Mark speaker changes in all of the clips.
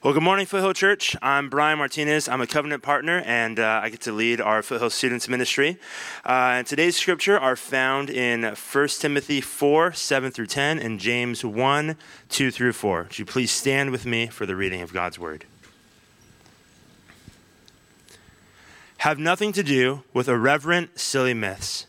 Speaker 1: Well, good morning, Foothill Church. I'm Brian Martinez. I'm a covenant partner, and uh, I get to lead our Foothill Students Ministry. Uh, and today's scripture are found in 1 Timothy 4 7 through 10 and James 1 2 through 4. Would you please stand with me for the reading of God's word? Have nothing to do with irreverent, silly myths.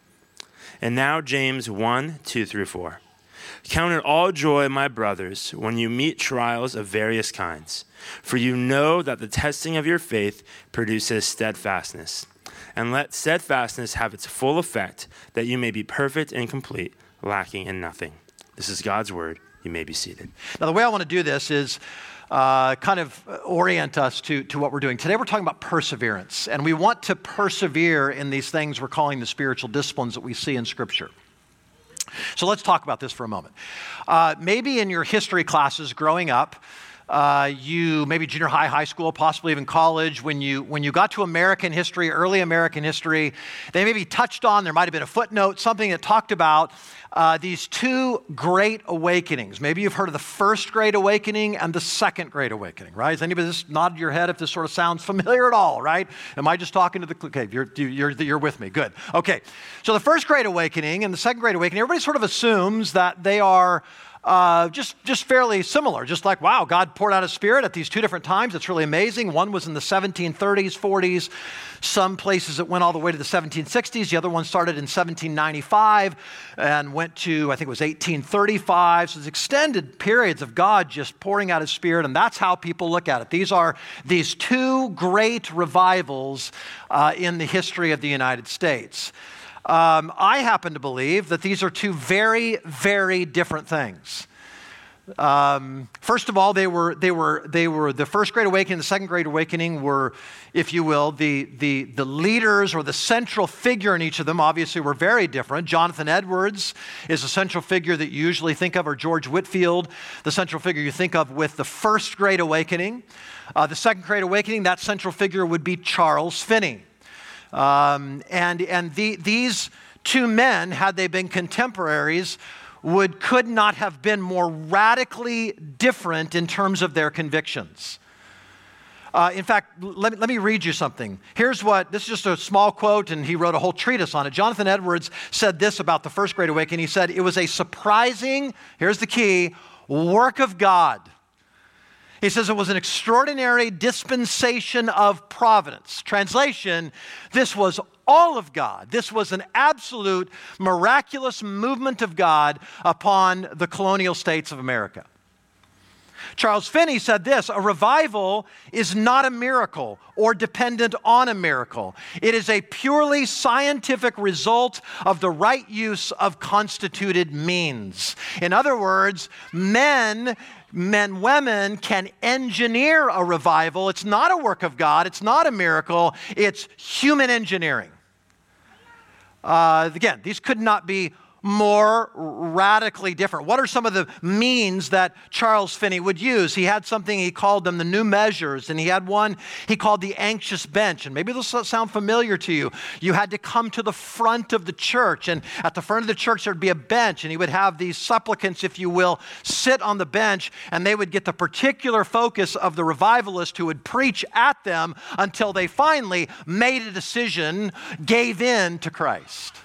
Speaker 1: And now, James 1 2 through 4. Count it all joy, my brothers, when you meet trials of various kinds, for you know that the testing of your faith produces steadfastness. And let steadfastness have its full effect, that you may be perfect and complete, lacking in nothing. This is God's word. You may be seated.
Speaker 2: Now, the way I want to do this is uh, kind of orient us to, to what we're doing. Today, we're talking about perseverance, and we want to persevere in these things we're calling the spiritual disciplines that we see in Scripture. So let's talk about this for a moment. Uh, maybe in your history classes growing up, uh, you maybe junior high, high school, possibly even college, when you when you got to American history, early American history, they maybe touched on. There might have been a footnote, something that talked about uh, these two great awakenings. Maybe you've heard of the first great awakening and the second great awakening, right? Has anybody just nodded your head if this sort of sounds familiar at all, right? Am I just talking to the, okay, you're, you're, you're with me, good. Okay, so the first great awakening and the second great awakening, everybody sort of assumes that they are uh, just, just fairly similar. Just like, wow, God poured out His Spirit at these two different times. It's really amazing. One was in the 1730s, 40s. Some places it went all the way to the 1760s. The other one started in 1795 and went to, I think it was 1835. So it's extended periods of God just pouring out His Spirit, and that's how people look at it. These are these two great revivals uh, in the history of the United States. Um, I happen to believe that these are two very, very different things. Um, first of all, they were, they, were, they were the first Great Awakening, the second Great Awakening were, if you will, the, the, the leaders or the central figure in each of them obviously were very different. Jonathan Edwards is a central figure that you usually think of, or George Whitefield, the central figure you think of with the first Great Awakening. Uh, the second Great Awakening, that central figure would be Charles Finney. Um, and and the, these two men, had they been contemporaries, would could not have been more radically different in terms of their convictions. Uh, in fact, let let me read you something. Here's what this is just a small quote, and he wrote a whole treatise on it. Jonathan Edwards said this about the First Great Awakening. He said, It was a surprising, here's the key, work of God he says it was an extraordinary dispensation of providence. Translation, this was all of God. This was an absolute miraculous movement of God upon the colonial states of America. Charles Finney said this a revival is not a miracle or dependent on a miracle. It is a purely scientific result of the right use of constituted means. In other words, men men, women can engineer a revival. It's not a work of God, it's not a miracle, it's human engineering. Uh, again, these could not be more radically different? What are some of the means that Charles Finney would use? He had something he called them the new measures, and he had one he called the anxious bench. And maybe this will sound familiar to you. You had to come to the front of the church, and at the front of the church there'd be a bench, and he would have these supplicants, if you will, sit on the bench, and they would get the particular focus of the revivalist who would preach at them until they finally made a decision, gave in to Christ.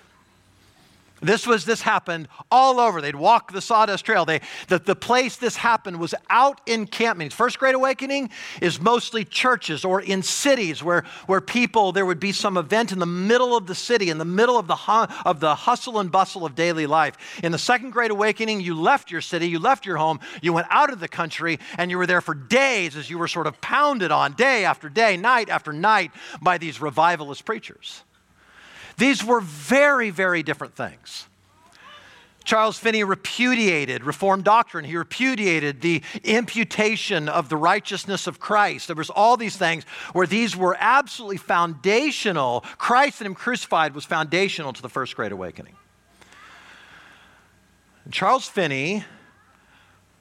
Speaker 2: This was this happened all over. They'd walk the sawdust trail. They, the, the place this happened was out in camp meetings. First Great Awakening is mostly churches or in cities where, where people, there would be some event in the middle of the city, in the middle of the, of the hustle and bustle of daily life. In the Second Great Awakening, you left your city, you left your home, you went out of the country, and you were there for days as you were sort of pounded on day after day, night after night by these revivalist preachers. These were very, very different things. Charles Finney repudiated Reformed doctrine. He repudiated the imputation of the righteousness of Christ. There was all these things where these were absolutely foundational. Christ and Him crucified was foundational to the First Great Awakening. Charles Finney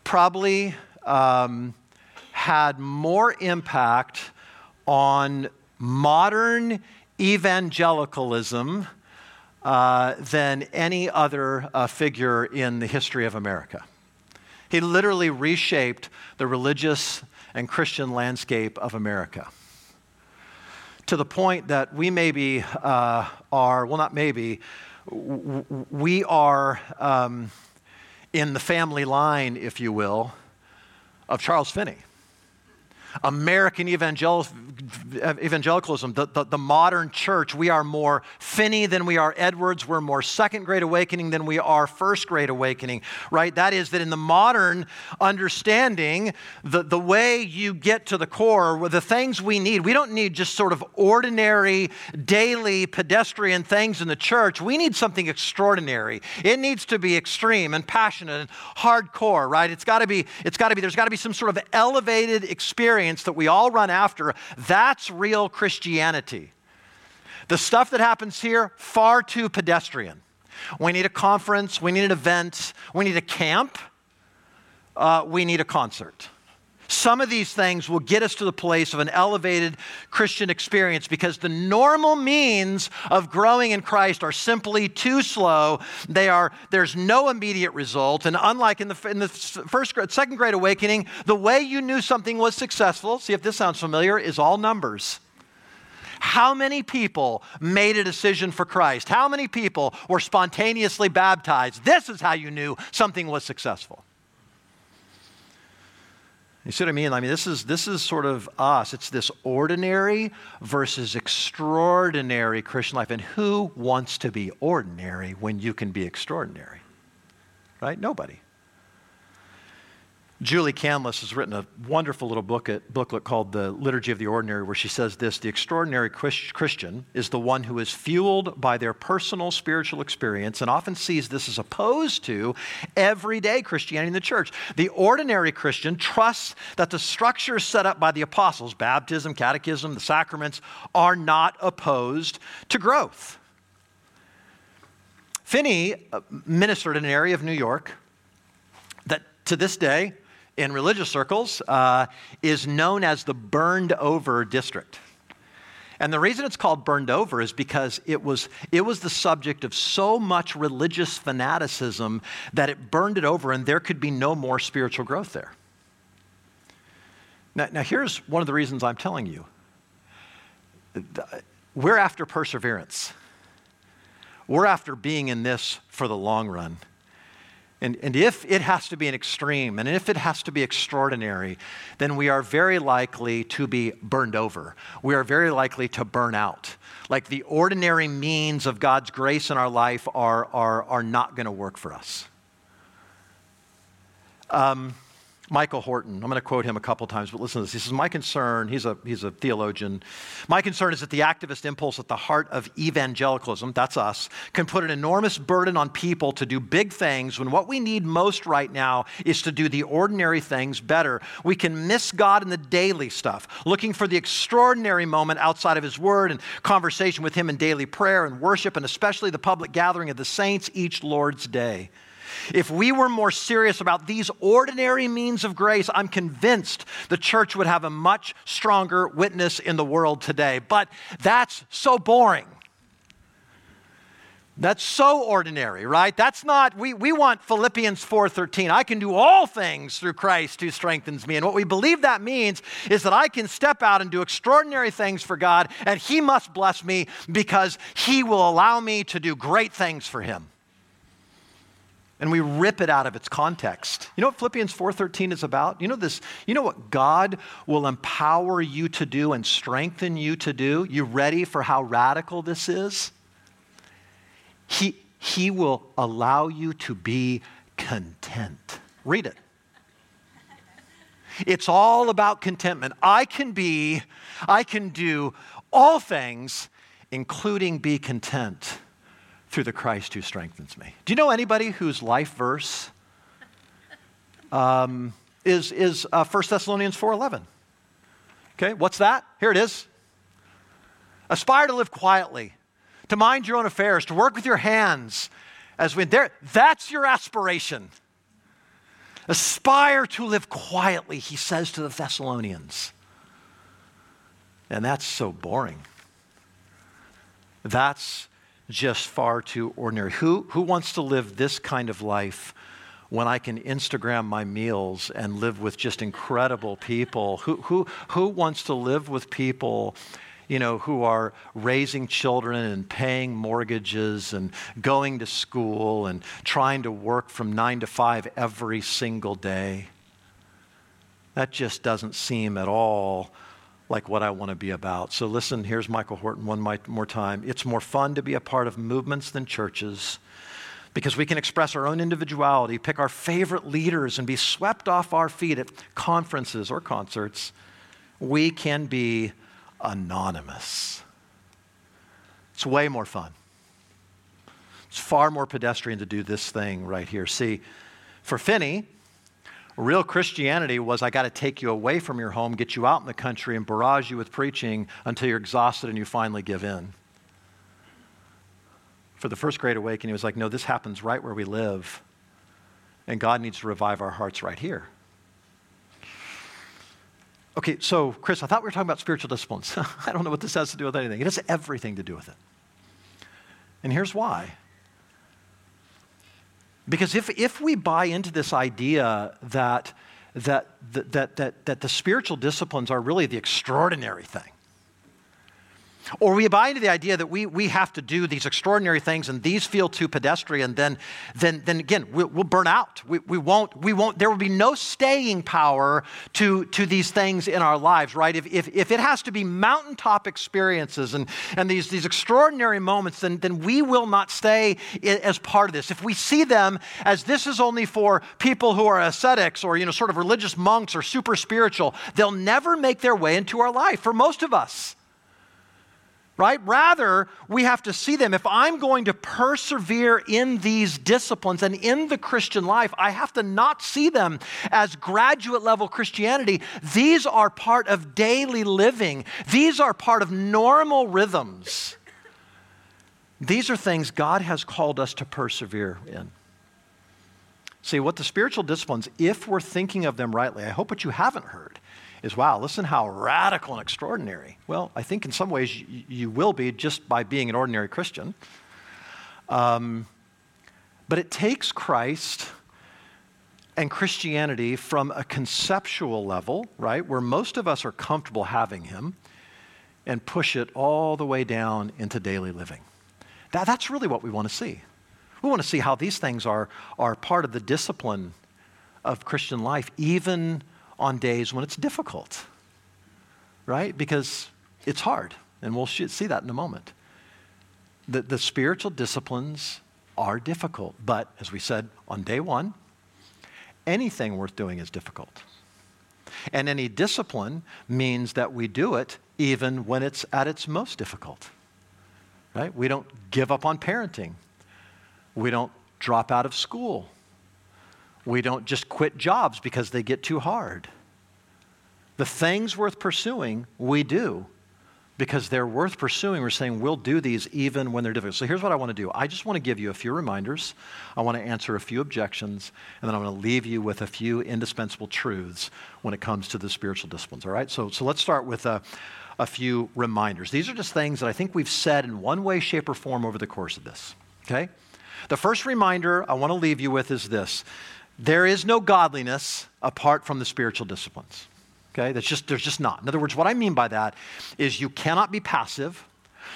Speaker 2: probably um, had more impact on modern evangelicalism uh, than any other uh, figure in the history of America. He literally reshaped the religious and Christian landscape of America to the point that we maybe uh, are, well, not maybe, w- we are um, in the family line, if you will, of Charles Finney. American evangel- evangelicalism, the, the, the, modern church, we are more Finney than we are Edwards. We're more Second Great Awakening than we are First Great Awakening, right? That is, that in the modern understanding, the, the way you get to the core, the things we need, we don't need just sort of ordinary, daily, pedestrian things in the church. We need something extraordinary. It needs to be extreme and passionate and hardcore, right? It's got to be, it's got to be, there's got to be some sort of elevated experience that we all run after, that's real Christianity. The stuff that happens here, far too pedestrian. We need a conference, we need an event, we need a camp, uh, we need a concert. Some of these things will get us to the place of an elevated Christian experience because the normal means of growing in Christ are simply too slow. They are, there's no immediate result. And unlike in the, in the first, second great awakening, the way you knew something was successful, see if this sounds familiar, is all numbers. How many people made a decision for Christ? How many people were spontaneously baptized? This is how you knew something was successful. You see what I mean? I mean, this is, this is sort of us. It's this ordinary versus extraordinary Christian life. And who wants to be ordinary when you can be extraordinary? Right? Nobody. Julie Canlis has written a wonderful little booklet, booklet called The Liturgy of the Ordinary, where she says this The extraordinary Christian is the one who is fueled by their personal spiritual experience and often sees this as opposed to everyday Christianity in the church. The ordinary Christian trusts that the structures set up by the apostles, baptism, catechism, the sacraments, are not opposed to growth. Finney uh, ministered in an area of New York that to this day, in religious circles uh, is known as the burned over district. And the reason it's called burned over is because it was, it was the subject of so much religious fanaticism that it burned it over and there could be no more spiritual growth there. Now, now here's one of the reasons I'm telling you we're after perseverance, we're after being in this for the long run. And, and if it has to be an extreme and if it has to be extraordinary, then we are very likely to be burned over. We are very likely to burn out. Like the ordinary means of God's grace in our life are, are, are not going to work for us. Um, Michael Horton, I'm going to quote him a couple times, but listen to this. He says, My concern, he's a, he's a theologian, my concern is that the activist impulse at the heart of evangelicalism, that's us, can put an enormous burden on people to do big things when what we need most right now is to do the ordinary things better. We can miss God in the daily stuff, looking for the extraordinary moment outside of His Word and conversation with Him in daily prayer and worship, and especially the public gathering of the saints each Lord's day. If we were more serious about these ordinary means of grace, I'm convinced the church would have a much stronger witness in the world today. But that's so boring. That's so ordinary, right? That's not, we, we want Philippians 4.13. I can do all things through Christ who strengthens me. And what we believe that means is that I can step out and do extraordinary things for God, and He must bless me because He will allow me to do great things for Him and we rip it out of its context. You know what Philippians 4:13 is about? You know this, you know what God will empower you to do and strengthen you to do? You ready for how radical this is? He, he will allow you to be content. Read it. It's all about contentment. I can be, I can do all things, including be content through the Christ who strengthens me. Do you know anybody whose life verse um, is, is uh, 1 Thessalonians 4.11? Okay, what's that? Here it is. Aspire to live quietly, to mind your own affairs, to work with your hands as we there. That's your aspiration. Aspire to live quietly, he says to the Thessalonians. And that's so boring. That's just far too ordinary. Who, who wants to live this kind of life when I can Instagram my meals and live with just incredible people? Who, who, who wants to live with people? You know, who are raising children and paying mortgages and going to school and trying to work from nine to five every single day. That just doesn't seem at all like what I want to be about. So listen, here's Michael Horton one more time. It's more fun to be a part of movements than churches because we can express our own individuality, pick our favorite leaders, and be swept off our feet at conferences or concerts. We can be anonymous. It's way more fun. It's far more pedestrian to do this thing right here. See, for Finney, real Christianity was I got to take you away from your home, get you out in the country, and barrage you with preaching until you're exhausted and you finally give in. For the first great awakening, he was like, no, this happens right where we live. And God needs to revive our hearts right here. Okay, so Chris, I thought we were talking about spiritual disciplines. I don't know what this has to do with anything. It has everything to do with it. And here's why. Because if, if we buy into this idea that, that, that, that, that the spiritual disciplines are really the extraordinary thing, or we buy into the idea that we, we have to do these extraordinary things and these feel too pedestrian, then, then, then again, we'll, we'll burn out. We, we, won't, we won't, there will be no staying power to, to these things in our lives, right? If, if, if it has to be mountaintop experiences and, and these, these extraordinary moments, then, then we will not stay as part of this. If we see them as this is only for people who are ascetics or, you know, sort of religious monks or super spiritual, they'll never make their way into our life for most of us right? Rather, we have to see them. If I'm going to persevere in these disciplines and in the Christian life, I have to not see them as graduate level Christianity. These are part of daily living, these are part of normal rhythms. These are things God has called us to persevere in. See, what the spiritual disciplines, if we're thinking of them rightly, I hope what you haven't heard is wow, listen how radical and extraordinary. Well, I think in some ways you, you will be just by being an ordinary Christian. Um, but it takes Christ and Christianity from a conceptual level, right, where most of us are comfortable having Him, and push it all the way down into daily living. That, that's really what we want to see. We want to see how these things are, are part of the discipline of Christian life, even on days when it's difficult, right? Because it's hard, and we'll see that in a moment. The, the spiritual disciplines are difficult, but as we said on day one, anything worth doing is difficult. And any discipline means that we do it even when it's at its most difficult. Right? We don't give up on parenting. We don't drop out of school. We don't just quit jobs because they get too hard. The things worth pursuing, we do because they're worth pursuing. We're saying we'll do these even when they're difficult. So here's what I want to do I just want to give you a few reminders. I want to answer a few objections, and then I'm going to leave you with a few indispensable truths when it comes to the spiritual disciplines. All right? So, so let's start with a, a few reminders. These are just things that I think we've said in one way, shape, or form over the course of this. Okay? The first reminder I want to leave you with is this there is no godliness apart from the spiritual disciplines. Okay, that's just, there's just not. In other words, what I mean by that is you cannot be passive.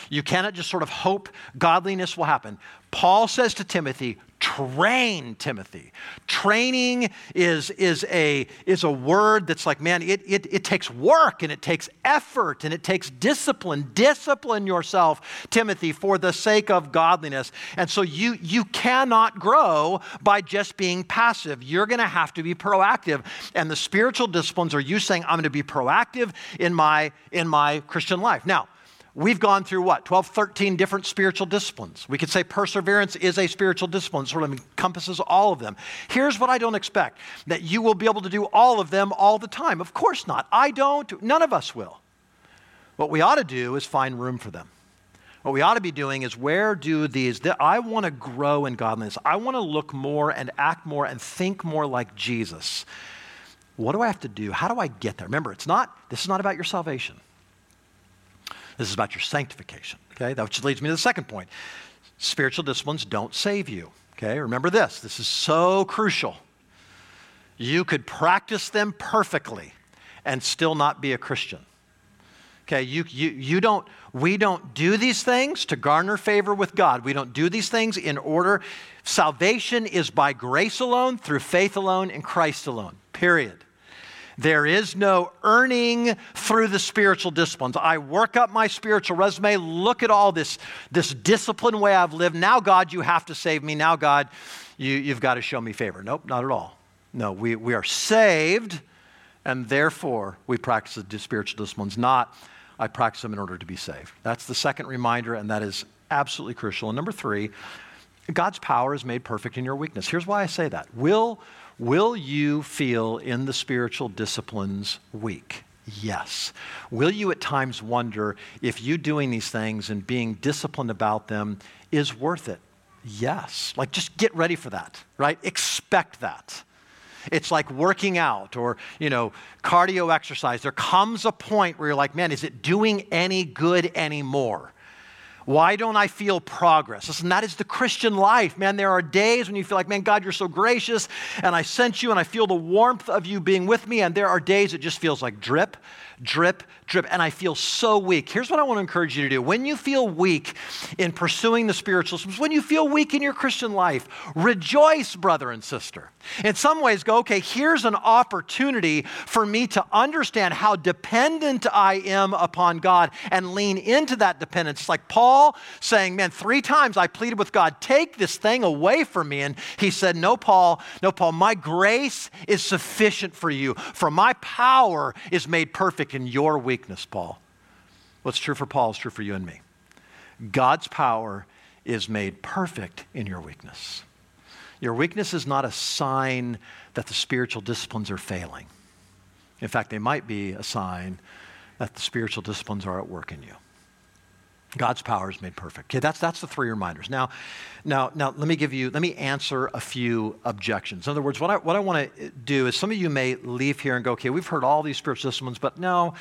Speaker 2: You cannot just sort of hope godliness will happen. Paul says to Timothy, train Timothy. Training is, is, a, is a word that's like, man, it, it, it takes work and it takes effort and it takes discipline. Discipline yourself, Timothy, for the sake of godliness. And so you, you cannot grow by just being passive. You're going to have to be proactive. And the spiritual disciplines are you saying, I'm going to be proactive in my, in my Christian life. Now, we've gone through what 12 13 different spiritual disciplines. We could say perseverance is a spiritual discipline sort of encompasses all of them. Here's what i don't expect that you will be able to do all of them all the time. Of course not. I don't. None of us will. What we ought to do is find room for them. What we ought to be doing is where do these i want to grow in godliness. I want to look more and act more and think more like jesus. What do i have to do? How do i get there? Remember it's not this is not about your salvation this is about your sanctification. Okay, that which leads me to the second point. Spiritual disciplines don't save you. Okay, remember this. This is so crucial. You could practice them perfectly and still not be a Christian. Okay, you, you, you don't, we don't do these things to garner favor with God. We don't do these things in order. Salvation is by grace alone, through faith alone, in Christ alone. Period. There is no earning through the spiritual disciplines. I work up my spiritual resume. Look at all this, this disciplined way I've lived. Now, God, you have to save me. Now, God, you, you've got to show me favor. Nope, not at all. No, we, we are saved, and therefore we practice the spiritual disciplines, not I practice them in order to be saved. That's the second reminder, and that is absolutely crucial. And number three, God's power is made perfect in your weakness. Here's why I say that. Will Will you feel in the spiritual disciplines weak? Yes. Will you at times wonder if you doing these things and being disciplined about them is worth it? Yes. Like just get ready for that, right? Expect that. It's like working out or, you know, cardio exercise. There comes a point where you're like, man, is it doing any good anymore? Why don't I feel progress? Listen, that is the Christian life, man. There are days when you feel like, man, God, you're so gracious, and I sent you, and I feel the warmth of you being with me. And there are days it just feels like drip, drip, drip, and I feel so weak. Here's what I want to encourage you to do. When you feel weak in pursuing the spiritual, when you feel weak in your Christian life, rejoice, brother and sister. In some ways, go, okay, here's an opportunity for me to understand how dependent I am upon God and lean into that dependence. It's like Paul saying, man, three times I pleaded with God, take this thing away from me. And he said, no, Paul, no, Paul, my grace is sufficient for you, for my power is made perfect in your weakness, Paul. What's true for Paul is true for you and me. God's power is made perfect in your weakness. Your weakness is not a sign that the spiritual disciplines are failing. In fact, they might be a sign that the spiritual disciplines are at work in you. God's power is made perfect. Okay, that's, that's the three reminders. Now, now, now, let me give you, let me answer a few objections. In other words, what I, what I want to do is some of you may leave here and go, okay, we've heard all these spiritual disciplines, but no,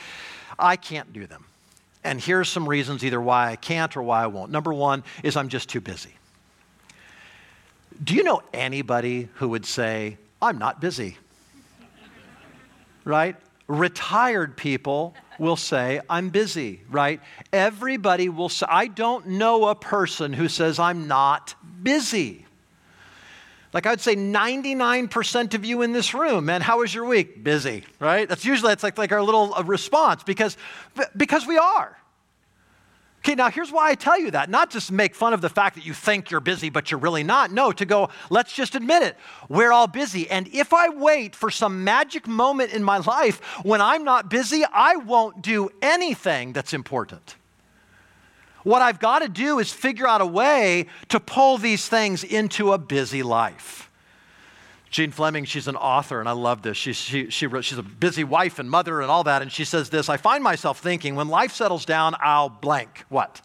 Speaker 2: I can't do them. And here's some reasons either why I can't or why I won't. Number one is I'm just too busy. Do you know anybody who would say, I'm not busy? right? Retired people will say, I'm busy, right? Everybody will say, I don't know a person who says, I'm not busy. Like I'd say 99% of you in this room, man, how was your week? Busy, right? That's usually, it's like, like our little uh, response because, because we are. Okay, now here's why I tell you that. Not just make fun of the fact that you think you're busy, but you're really not. No, to go, let's just admit it. We're all busy. And if I wait for some magic moment in my life when I'm not busy, I won't do anything that's important. What I've got to do is figure out a way to pull these things into a busy life. Jean Fleming, she's an author, and I love this. She, she, she wrote, she's a busy wife and mother and all that, and she says this I find myself thinking, when life settles down, I'll blank. What?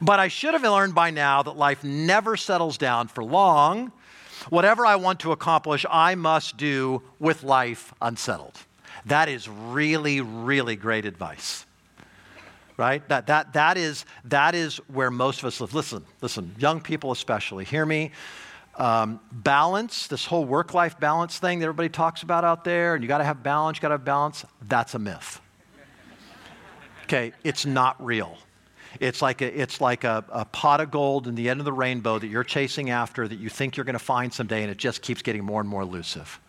Speaker 2: But I should have learned by now that life never settles down for long. Whatever I want to accomplish, I must do with life unsettled. That is really, really great advice. Right? That, that, that, is, that is where most of us live. Listen, listen, young people especially, hear me. Um, balance, this whole work life balance thing that everybody talks about out there, and you got to have balance, you got to have balance, that's a myth. Okay, it's not real. It's like a, it's like a, a pot of gold in the end of the rainbow that you're chasing after that you think you're going to find someday, and it just keeps getting more and more elusive,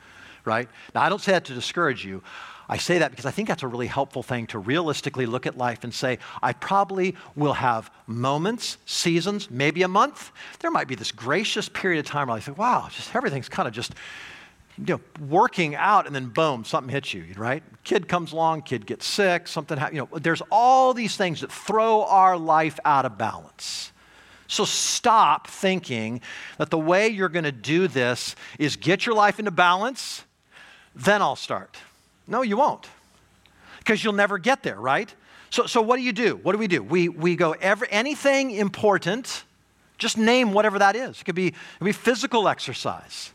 Speaker 2: right? Now, I don't say that to discourage you. I say that because I think that's a really helpful thing to realistically look at life and say, I probably will have moments, seasons, maybe a month. There might be this gracious period of time where I think, wow, just everything's kind of just you know, working out and then boom, something hits you, right? Kid comes along, kid gets sick, something, happens. you know, there's all these things that throw our life out of balance. So stop thinking that the way you're going to do this is get your life into balance, then I'll start. No, you won't. Because you'll never get there, right? So, so what do you do? What do we do? We, we go every, anything important, just name whatever that is. It could be, it could be physical exercise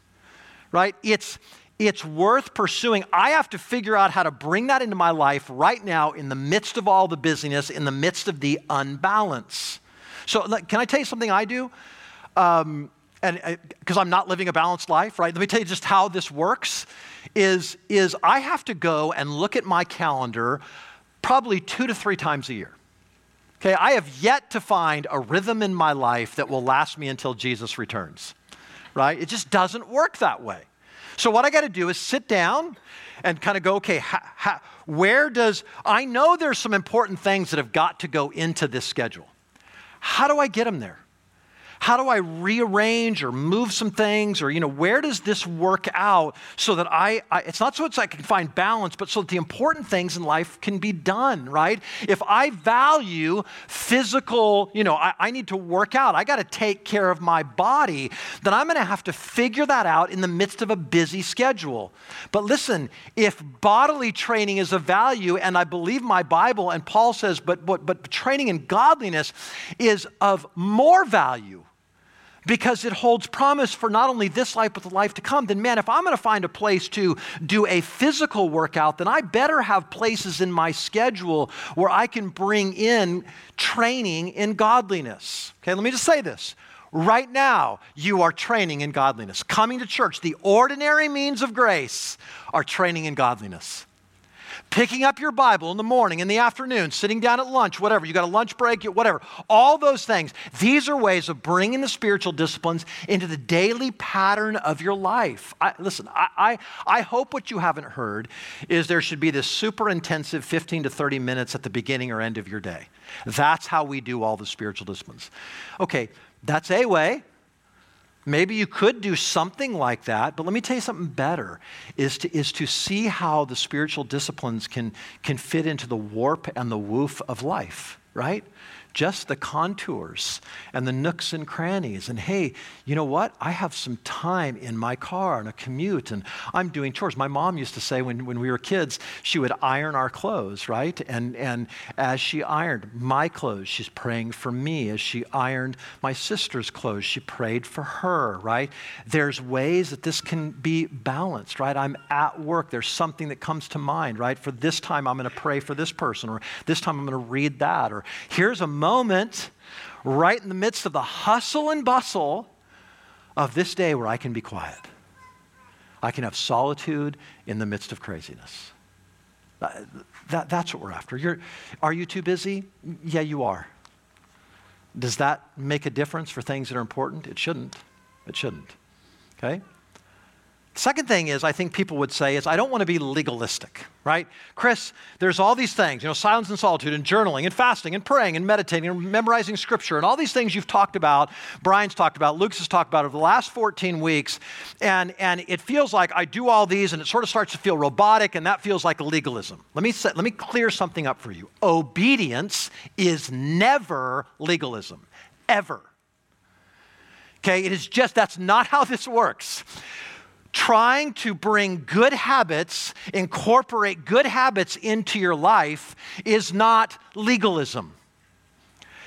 Speaker 2: right? It's, it's worth pursuing. I have to figure out how to bring that into my life right now in the midst of all the busyness, in the midst of the unbalance. So, can I tell you something I do? Um, and because uh, I'm not living a balanced life, right? Let me tell you just how this works. Is is I have to go and look at my calendar probably two to three times a year. Okay, I have yet to find a rhythm in my life that will last me until Jesus returns right? It just doesn't work that way. So, what I got to do is sit down and kind of go, okay, ha, ha, where does, I know there's some important things that have got to go into this schedule. How do I get them there? How do I rearrange or move some things? Or, you know, where does this work out so that I, I, it's not so it's I can find balance, but so that the important things in life can be done, right? If I value physical, you know, I, I need to work out, I got to take care of my body, then I'm going to have to figure that out in the midst of a busy schedule. But listen, if bodily training is of value, and I believe my Bible, and Paul says, but, but, but training in godliness is of more value because it holds promise for not only this life, but the life to come, then man, if I'm going to find a place to do a physical workout, then I better have places in my schedule where I can bring in training in godliness. Okay, let me just say this. Right now, you are training in godliness. Coming to church, the ordinary means of grace are training in godliness picking up your Bible in the morning, in the afternoon, sitting down at lunch, whatever, you got a lunch break, whatever, all those things. These are ways of bringing the spiritual disciplines into the daily pattern of your life. I, listen, I, I, I hope what you haven't heard is there should be this super intensive 15 to 30 minutes at the beginning or end of your day. That's how we do all the spiritual disciplines. Okay, that's a way. Maybe you could do something like that, but let me tell you something better is to, is to see how the spiritual disciplines can, can fit into the warp and the woof of life, right? Just the contours and the nooks and crannies. And hey, you know what? I have some time in my car on a commute and I'm doing chores. My mom used to say when, when we were kids, she would iron our clothes, right? And, and as she ironed my clothes, she's praying for me. As she ironed my sister's clothes, she prayed for her, right? There's ways that this can be balanced, right? I'm at work. There's something that comes to mind, right? For this time, I'm going to pray for this person, or this time, I'm going to read that, or here's a moment right in the midst of the hustle and bustle of this day where I can be quiet. I can have solitude in the midst of craziness. That, that, that's what we're after. You're, are you too busy? Yeah, you are. Does that make a difference for things that are important? It shouldn't. It shouldn't. Okay? Second thing is, I think people would say, is I don't want to be legalistic, right? Chris, there's all these things, you know, silence and solitude, and journaling, and fasting, and praying, and meditating, and memorizing scripture, and all these things you've talked about, Brian's talked about, Luke's has talked about over the last 14 weeks. And, and it feels like I do all these, and it sort of starts to feel robotic, and that feels like legalism. Let me, set, let me clear something up for you. Obedience is never legalism, ever. Okay, it is just, that's not how this works trying to bring good habits, incorporate good habits into your life is not legalism.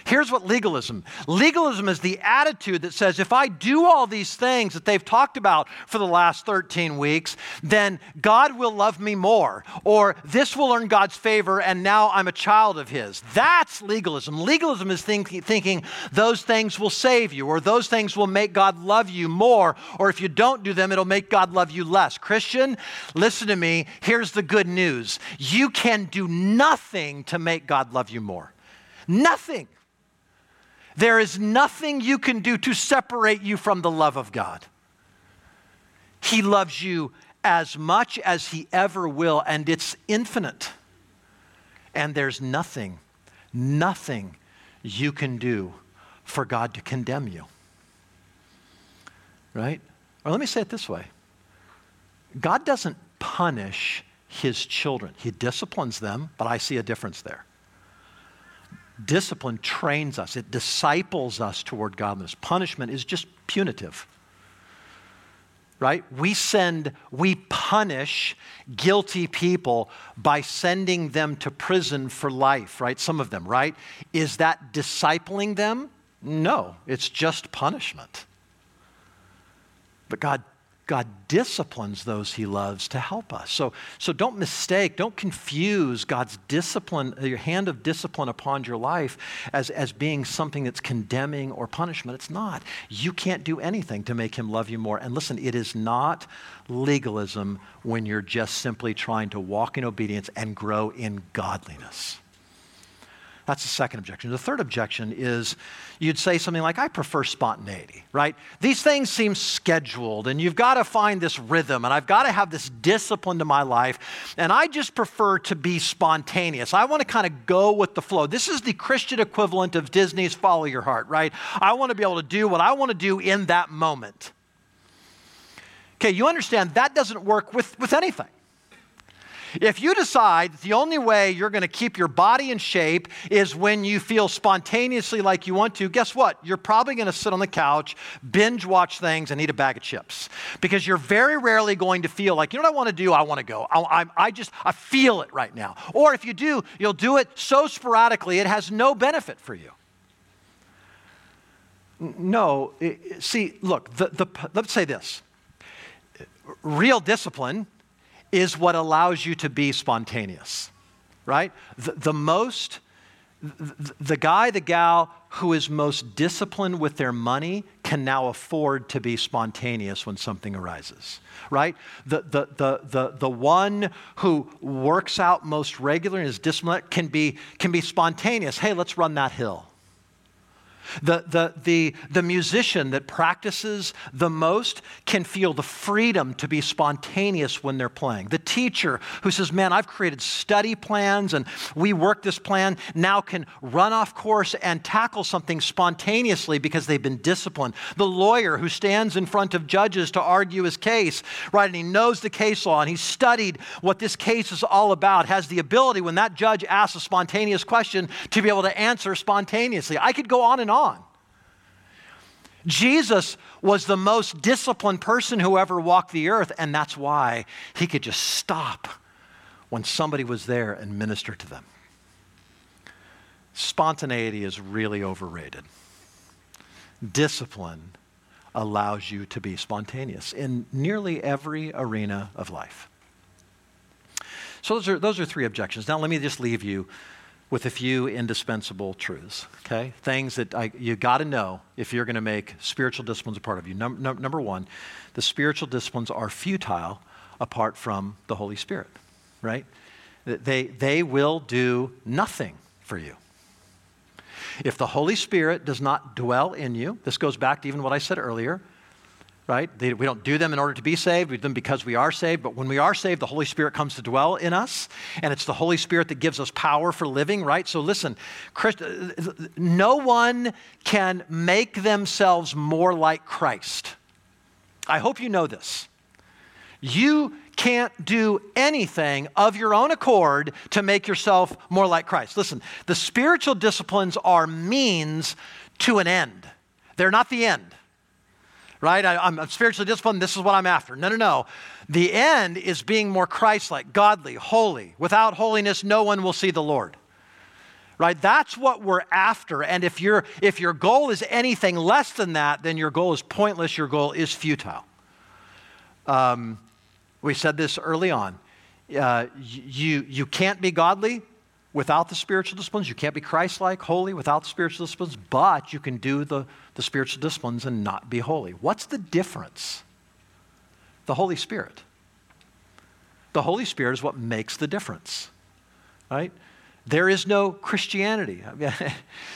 Speaker 2: Here's what legalism legalism is the attitude that says if I do all these things that they've talked about for the last 13 weeks, then God will love me more, or this will earn God's favor, and now I'm a child of His. That's legalism. Legalism is think, thinking those things will save you, or those things will make God love you more, or if you don't do them, it'll make God love you less. Christian, listen to me. Here's the good news you can do nothing to make God love you more. Nothing. There is nothing you can do to separate you from the love of God. He loves you as much as He ever will, and it's infinite. And there's nothing, nothing you can do for God to condemn you. Right? Or let me say it this way God doesn't punish his children, he disciplines them, but I see a difference there. Discipline trains us, it disciples us toward godliness. Punishment is just punitive right? We send, we punish guilty people by sending them to prison for life, right? Some of them, right? Is that discipling them? No, it's just punishment. But God God disciplines those he loves to help us. So, so don't mistake, don't confuse God's discipline, your hand of discipline upon your life as, as being something that's condemning or punishment. It's not. You can't do anything to make him love you more. And listen, it is not legalism when you're just simply trying to walk in obedience and grow in godliness. That's the second objection. The third objection is you'd say something like, I prefer spontaneity, right? These things seem scheduled, and you've got to find this rhythm, and I've got to have this discipline to my life, and I just prefer to be spontaneous. I want to kind of go with the flow. This is the Christian equivalent of Disney's Follow Your Heart, right? I want to be able to do what I want to do in that moment. Okay, you understand that doesn't work with, with anything. If you decide the only way you're going to keep your body in shape is when you feel spontaneously like you want to, guess what? You're probably going to sit on the couch, binge watch things, and eat a bag of chips because you're very rarely going to feel like, you know what I want to do? I want to go. I, I, I just, I feel it right now. Or if you do, you'll do it so sporadically, it has no benefit for you. No, see, look, the, the, let's say this real discipline is what allows you to be spontaneous, right? The, the most, the, the guy, the gal who is most disciplined with their money can now afford to be spontaneous when something arises, right? The, the, the, the, the one who works out most regularly and is disciplined can be, can be spontaneous. Hey, let's run that hill the, the, the, the musician that practices the most can feel the freedom to be spontaneous when they're playing. The teacher who says, Man, I've created study plans and we work this plan, now can run off course and tackle something spontaneously because they've been disciplined. The lawyer who stands in front of judges to argue his case, right, and he knows the case law and he's studied what this case is all about, has the ability when that judge asks a spontaneous question to be able to answer spontaneously. I could go on and on on. Jesus was the most disciplined person who ever walked the earth, and that's why he could just stop when somebody was there and minister to them. Spontaneity is really overrated. Discipline allows you to be spontaneous in nearly every arena of life. So, those are, those are three objections. Now, let me just leave you with a few indispensable truths, okay? Things that I, you got to know if you're going to make spiritual disciplines a part of you. Num- num- number one, the spiritual disciplines are futile apart from the Holy Spirit, right? They, they will do nothing for you. If the Holy Spirit does not dwell in you, this goes back to even what I said earlier, right? They, we don't do them in order to be saved. We do them because we are saved. But when we are saved, the Holy Spirit comes to dwell in us, and it's the Holy Spirit that gives us power for living, right? So listen, Christ, uh, no one can make themselves more like Christ. I hope you know this. You can't do anything of your own accord to make yourself more like Christ. Listen, the spiritual disciplines are means to an end, they're not the end right? I, am spiritually disciplined. This is what I'm after. No, no, no. The end is being more Christ like, godly, holy. Without holiness, no one will see the Lord. Right? That's what we're after. And if, you if your goal is anything less than that, then your goal is pointless, your goal is futile. Um, we said this early on. Uh, you, you can't be godly without the spiritual disciplines. You can't be Christ like, holy without the spiritual disciplines, but you can do the, the spiritual disciplines and not be holy. What's the difference? The Holy Spirit. The Holy Spirit is what makes the difference, right? There is no Christianity. I mean,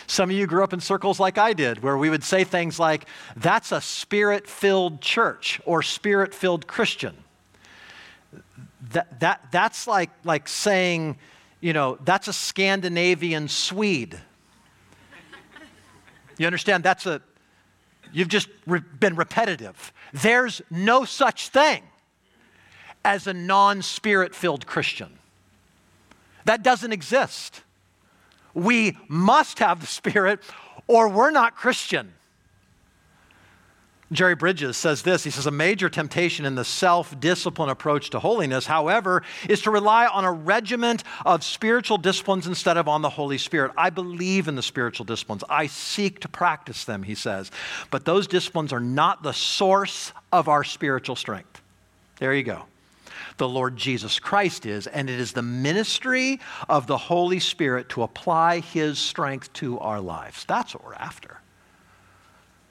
Speaker 2: Some of you grew up in circles like I did, where we would say things like, that's a spirit filled church or spirit filled Christian. That, that, that's like, like saying, you know, that's a Scandinavian Swede. You understand? That's a, you've just re- been repetitive. There's no such thing as a non spirit filled Christian. That doesn't exist. We must have the Spirit or we're not Christian. Jerry Bridges says this He says, A major temptation in the self discipline approach to holiness, however, is to rely on a regiment of spiritual disciplines instead of on the Holy Spirit. I believe in the spiritual disciplines. I seek to practice them, he says. But those disciplines are not the source of our spiritual strength. There you go. The Lord Jesus Christ is, and it is the ministry of the Holy Spirit to apply his strength to our lives. That's what we're after.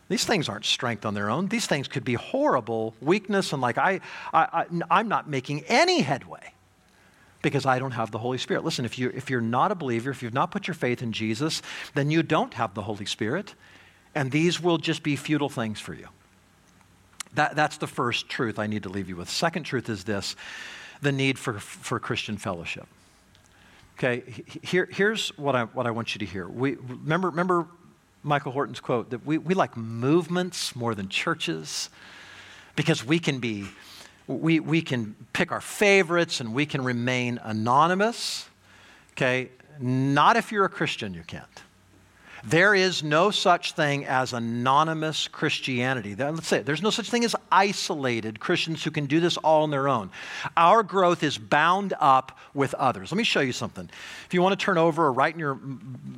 Speaker 2: These things aren't strength on their own. These things could be horrible weakness and like I, I, I am not making any headway because I don't have the Holy Spirit. Listen, if you if you're not a believer, if you've not put your faith in Jesus, then you don't have the Holy Spirit, and these will just be futile things for you. That, that's the first truth I need to leave you with. Second truth is this: the need for for Christian fellowship. Okay, here, here's what I, what I want you to hear. We, remember, remember Michael Horton's quote that we, we like movements more than churches because we can be, we, we can pick our favorites and we can remain anonymous. Okay, not if you're a Christian, you can't. There is no such thing as anonymous Christianity. Let's say it. there's no such thing as isolated Christians who can do this all on their own. Our growth is bound up with others. Let me show you something. If you want to turn over or write in your,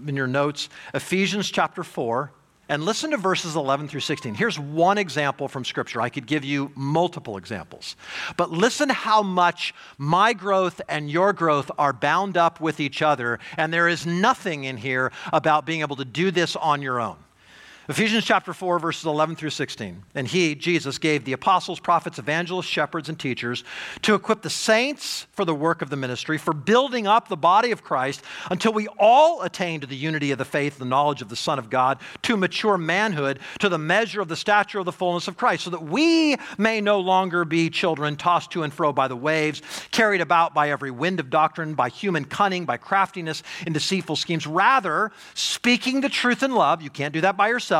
Speaker 2: in your notes, Ephesians chapter 4, and listen to verses 11 through 16. Here's one example from Scripture. I could give you multiple examples. But listen how much my growth and your growth are bound up with each other. And there is nothing in here about being able to do this on your own. Ephesians chapter 4, verses 11 through 16. And he, Jesus, gave the apostles, prophets, evangelists, shepherds, and teachers to equip the saints for the work of the ministry, for building up the body of Christ until we all attain to the unity of the faith, the knowledge of the Son of God, to mature manhood, to the measure of the stature of the fullness of Christ, so that we may no longer be children tossed to and fro by the waves, carried about by every wind of doctrine, by human cunning, by craftiness in deceitful schemes. Rather, speaking the truth in love, you can't do that by yourself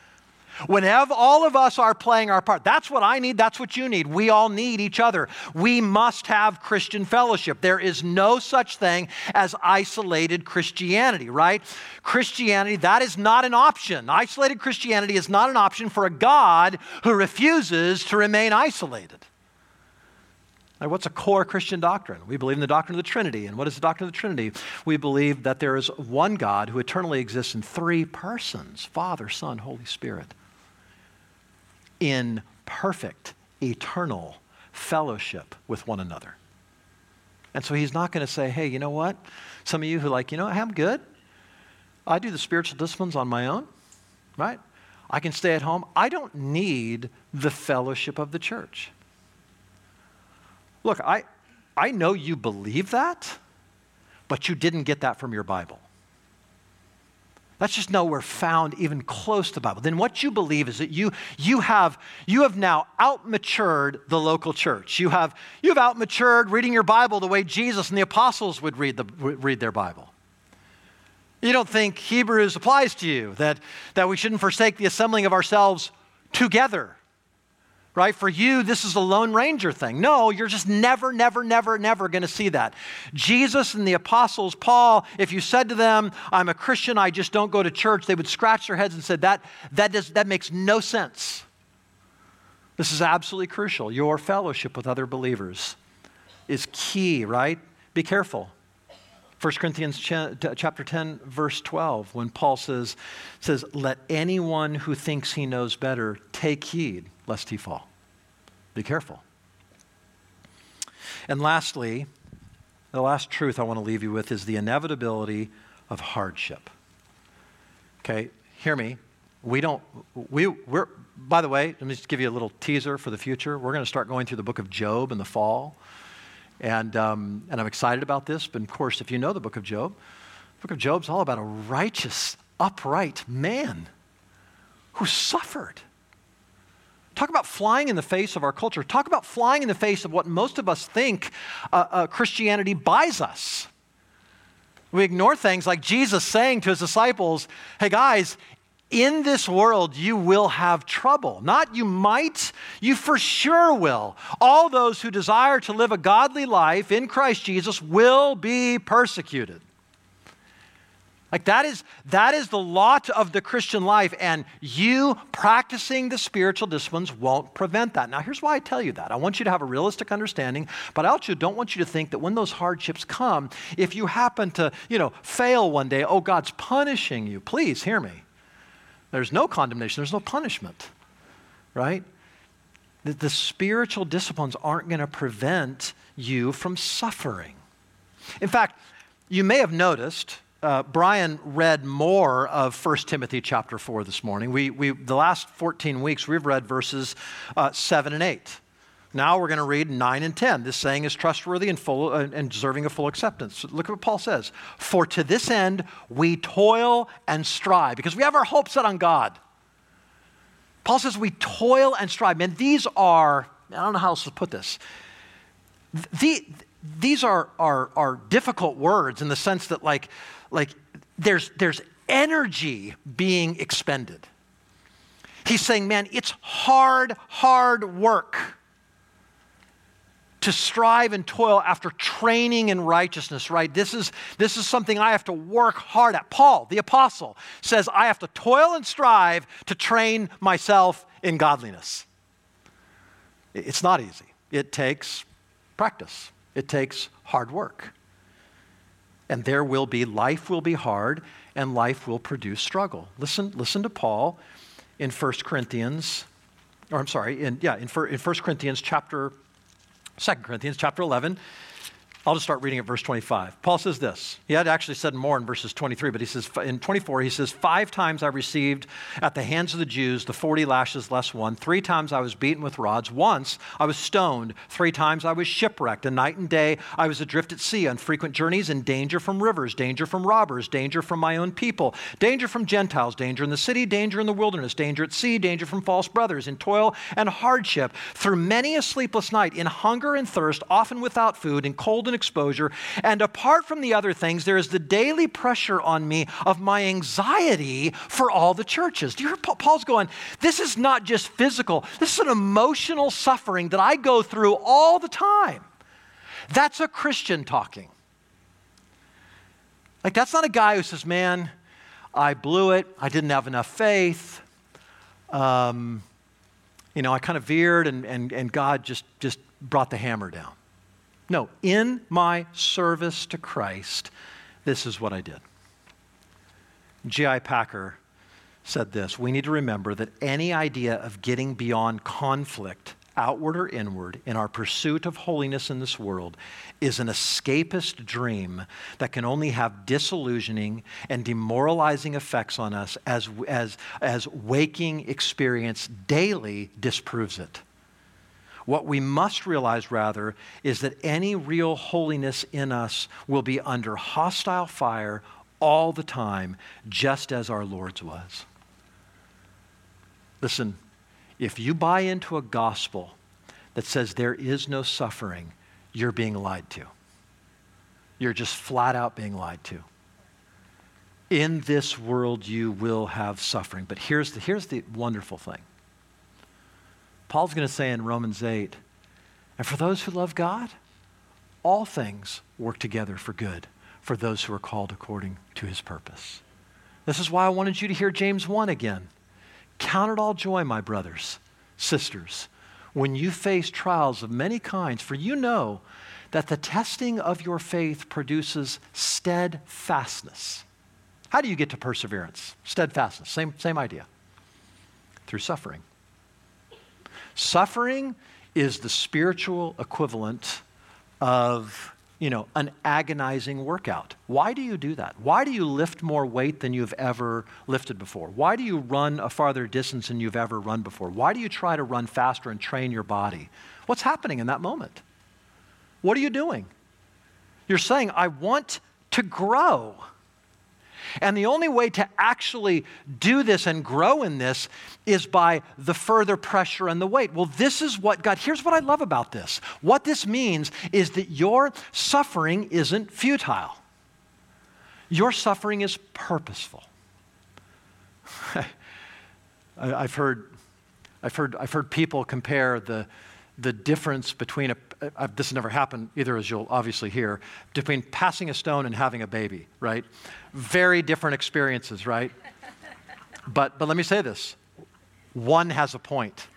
Speaker 2: Whenever all of us are playing our part, that's what I need, that's what you need. We all need each other. We must have Christian fellowship. There is no such thing as isolated Christianity, right? Christianity, that is not an option. Isolated Christianity is not an option for a God who refuses to remain isolated. Now, what's a core Christian doctrine? We believe in the doctrine of the Trinity. And what is the doctrine of the Trinity? We believe that there is one God who eternally exists in three persons Father, Son, Holy Spirit in perfect, eternal fellowship with one another. And so he's not going to say, hey, you know what? Some of you who like, you know, I'm good. I do the spiritual disciplines on my own, right? I can stay at home. I don't need the fellowship of the church. Look, I, I know you believe that, but you didn't get that from your Bible. That's just nowhere found even close to the Bible. Then what you believe is that you, you, have, you have now outmatured the local church. You have, you have outmatured reading your Bible the way Jesus and the apostles would read, the, read their Bible. You don't think Hebrews applies to you, that, that we shouldn't forsake the assembling of ourselves together right? For you, this is a Lone Ranger thing. No, you're just never, never, never, never going to see that. Jesus and the apostles, Paul, if you said to them, I'm a Christian, I just don't go to church, they would scratch their heads and said, that, that, does, that makes no sense. This is absolutely crucial. Your fellowship with other believers is key, right? Be careful. 1 Corinthians chapter 10, verse 12, when Paul says, says, Let anyone who thinks he knows better take heed lest he fall. Be careful. And lastly, the last truth I want to leave you with is the inevitability of hardship. Okay, hear me. We don't, we, we're, by the way, let me just give you a little teaser for the future. We're going to start going through the book of Job in the fall. And, um, and I'm excited about this. But of course, if you know the book of Job, the book of Job's all about a righteous, upright man who suffered. Talk about flying in the face of our culture. Talk about flying in the face of what most of us think uh, uh, Christianity buys us. We ignore things like Jesus saying to his disciples, hey guys, in this world you will have trouble. Not you might, you for sure will. All those who desire to live a godly life in Christ Jesus will be persecuted. Like that is that is the lot of the Christian life and you practicing the spiritual disciplines won't prevent that. Now here's why I tell you that. I want you to have a realistic understanding, but I also don't want you to think that when those hardships come, if you happen to, you know, fail one day, oh God's punishing you. Please hear me. There's no condemnation, there's no punishment, right? The, the spiritual disciplines aren't going to prevent you from suffering. In fact, you may have noticed, uh, Brian read more of 1 Timothy chapter 4 this morning. We, we, the last 14 weeks, we've read verses uh, 7 and 8. Now we're going to read 9 and 10. This saying is trustworthy and, full, uh, and deserving of full acceptance. Look at what Paul says. For to this end we toil and strive, because we have our hope set on God. Paul says we toil and strive. Man, these are, I don't know how else to put this. The, these are, are, are difficult words in the sense that, like, like there's, there's energy being expended. He's saying, man, it's hard, hard work to strive and toil after training in righteousness, right? This is, this is something I have to work hard at. Paul, the apostle, says, I have to toil and strive to train myself in godliness. It's not easy, it takes practice, it takes hard work. And there will be, life will be hard, and life will produce struggle. Listen, listen to Paul in 1 Corinthians, or I'm sorry, in, yeah, in, in 1 Corinthians chapter 2 Corinthians chapter 11. I'll just start reading at verse 25. Paul says this. He had actually said more in verses 23, but he says in 24, he says, Five times I received at the hands of the Jews the 40 lashes less one. Three times I was beaten with rods. Once I was stoned. Three times I was shipwrecked. A night and day I was adrift at sea on frequent journeys in danger from rivers, danger from robbers, danger from my own people, danger from Gentiles, danger in the city, danger in the wilderness, danger at sea, danger from false brothers, in toil and hardship, through many a sleepless night, in hunger and thirst, often without food, in cold exposure. And apart from the other things, there is the daily pressure on me of my anxiety for all the churches. Do you hear Paul's going, this is not just physical, this is an emotional suffering that I go through all the time. That's a Christian talking. Like, that's not a guy who says, man, I blew it, I didn't have enough faith. Um, you know, I kind of veered and, and, and God just, just brought the hammer down. No, in my service to Christ, this is what I did. J.I. Packer said this We need to remember that any idea of getting beyond conflict, outward or inward, in our pursuit of holiness in this world is an escapist dream that can only have disillusioning and demoralizing effects on us as, as, as waking experience daily disproves it. What we must realize, rather, is that any real holiness in us will be under hostile fire all the time, just as our Lord's was. Listen, if you buy into a gospel that says there is no suffering, you're being lied to. You're just flat out being lied to. In this world, you will have suffering. But here's the, here's the wonderful thing Paul's going to say in Romans 8, and for those who love God, all things work together for good for those who are called according to his purpose. This is why I wanted you to hear James 1 again. Count it all joy, my brothers, sisters, when you face trials of many kinds, for you know that the testing of your faith produces steadfastness. How do you get to perseverance? Steadfastness, same, same idea. Through suffering. Suffering is the spiritual equivalent of you know, an agonizing workout. Why do you do that? Why do you lift more weight than you've ever lifted before? Why do you run a farther distance than you've ever run before? Why do you try to run faster and train your body? What's happening in that moment? What are you doing? You're saying, I want to grow. And the only way to actually do this and grow in this is by the further pressure and the weight. Well, this is what God, here's what I love about this. What this means is that your suffering isn't futile, your suffering is purposeful. I've heard, I've, heard, I've heard people compare the, the difference between a, uh, this never happened either, as you'll obviously hear, between passing a stone and having a baby, right? Very different experiences, right? but, but let me say this one has a point,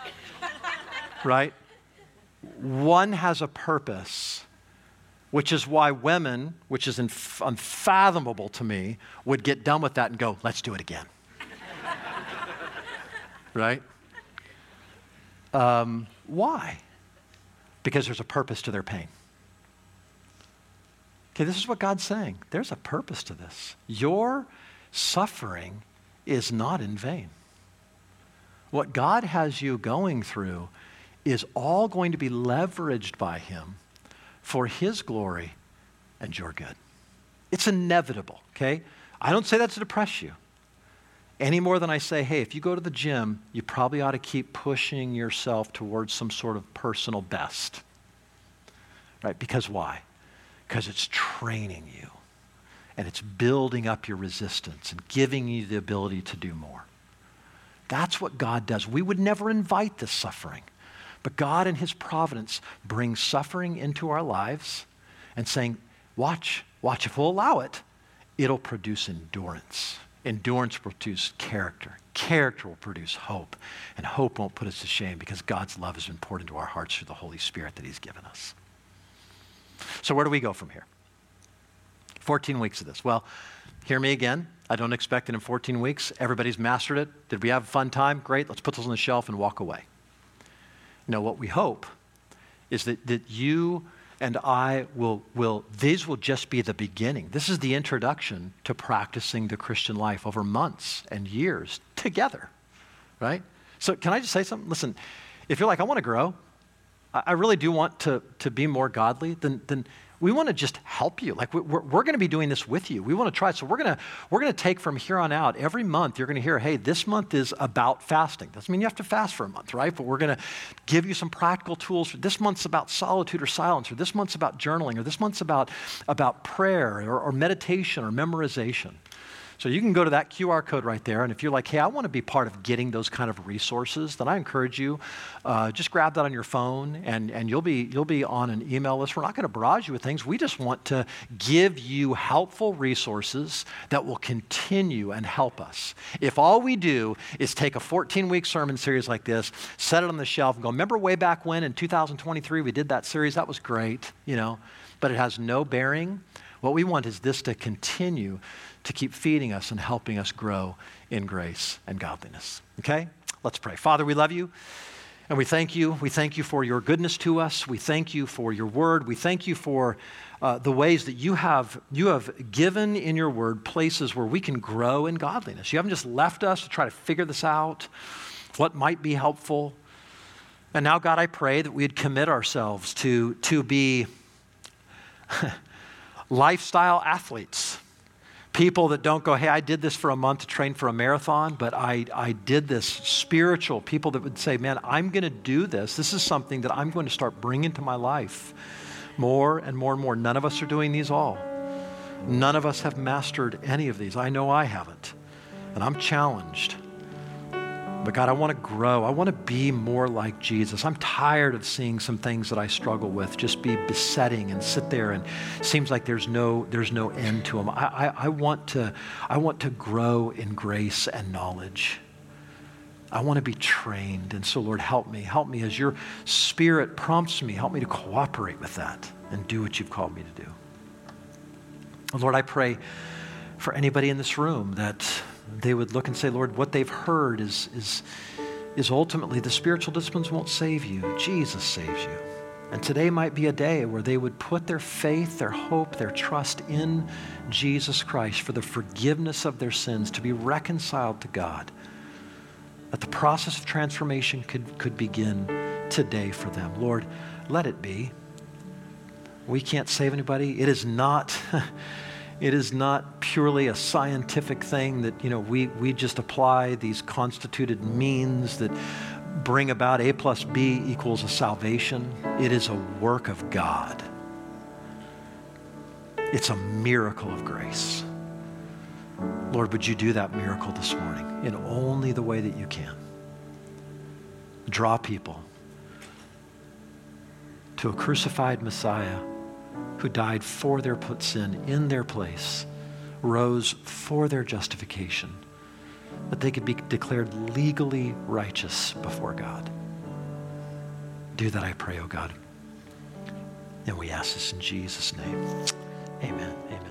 Speaker 2: right? One has a purpose, which is why women, which is unfathomable to me, would get done with that and go, let's do it again. right? Um, why? Because there's a purpose to their pain. Okay, this is what God's saying. There's a purpose to this. Your suffering is not in vain. What God has you going through is all going to be leveraged by Him for His glory and your good. It's inevitable, okay? I don't say that to depress you any more than I say, hey, if you go to the gym, you probably ought to keep pushing yourself towards some sort of personal best. Right? Because why? Because it's training you and it's building up your resistance and giving you the ability to do more. That's what God does. We would never invite this suffering. But God, in His providence, brings suffering into our lives and saying, Watch, watch, if we'll allow it, it'll produce endurance. Endurance will produce character. Character will produce hope. And hope won't put us to shame because God's love has been poured into our hearts through the Holy Spirit that He's given us. So, where do we go from here? 14 weeks of this. Well, hear me again. I don't expect that in 14 weeks everybody's mastered it. Did we have a fun time? Great. Let's put those on the shelf and walk away. No, what we hope is that, that you and I will, will, these will just be the beginning. This is the introduction to practicing the Christian life over months and years together, right? So, can I just say something? Listen, if you're like, I want to grow, I really do want to, to be more godly, then, then we want to just help you. Like we're, we're going to be doing this with you. We want to try. So we're going to we're going to take from here on out. Every month you're going to hear, hey, this month is about fasting. Doesn't mean you have to fast for a month, right? But we're going to give you some practical tools. for This month's about solitude or silence, or this month's about journaling, or this month's about about prayer or, or meditation or memorization. So you can go to that QR code right there, and if you're like, hey, I want to be part of getting those kind of resources, then I encourage you, uh, just grab that on your phone, and, and you'll, be, you'll be on an email list. We're not going to barrage you with things. We just want to give you helpful resources that will continue and help us. If all we do is take a 14-week sermon series like this, set it on the shelf, and go, remember way back when in 2023 we did that series? That was great, you know, but it has no bearing. What we want is this to continue to keep feeding us and helping us grow in grace and godliness. Okay? Let's pray. Father, we love you. And we thank you. We thank you for your goodness to us. We thank you for your word. We thank you for uh, the ways that you have, you have given in your word places where we can grow in godliness. You haven't just left us to try to figure this out, what might be helpful. And now, God, I pray that we'd commit ourselves to, to be lifestyle athletes people that don't go, hey, I did this for a month to train for a marathon, but I, I did this spiritual. People that would say, man, I'm going to do this. This is something that I'm going to start bringing to my life more and more and more. None of us are doing these all. None of us have mastered any of these. I know I haven't. And I'm challenged. But God, I want to grow. I want to be more like Jesus. I'm tired of seeing some things that I struggle with just be besetting and sit there and seems like there's no there's no end to them. I, I, I want to I want to grow in grace and knowledge. I want to be trained. And so, Lord, help me. Help me as your spirit prompts me. Help me to cooperate with that and do what you've called me to do. Lord, I pray for anybody in this room that they would look and say, Lord, what they've heard is, is, is ultimately the spiritual disciplines won't save you. Jesus saves you. And today might be a day where they would put their faith, their hope, their trust in Jesus Christ for the forgiveness of their sins, to be reconciled to God. That the process of transformation could, could begin today for them. Lord, let it be. We can't save anybody. It is not. It is not purely a scientific thing that, you know, we, we just apply these constituted means that bring about A plus B equals a salvation. It is a work of God. It's a miracle of grace. Lord, would you do that miracle this morning in only the way that you can? Draw people to a crucified Messiah who died for their put sin in their place, rose for their justification, that they could be declared legally righteous before God. Do that, I pray, O oh God. And we ask this in Jesus' name. Amen. Amen.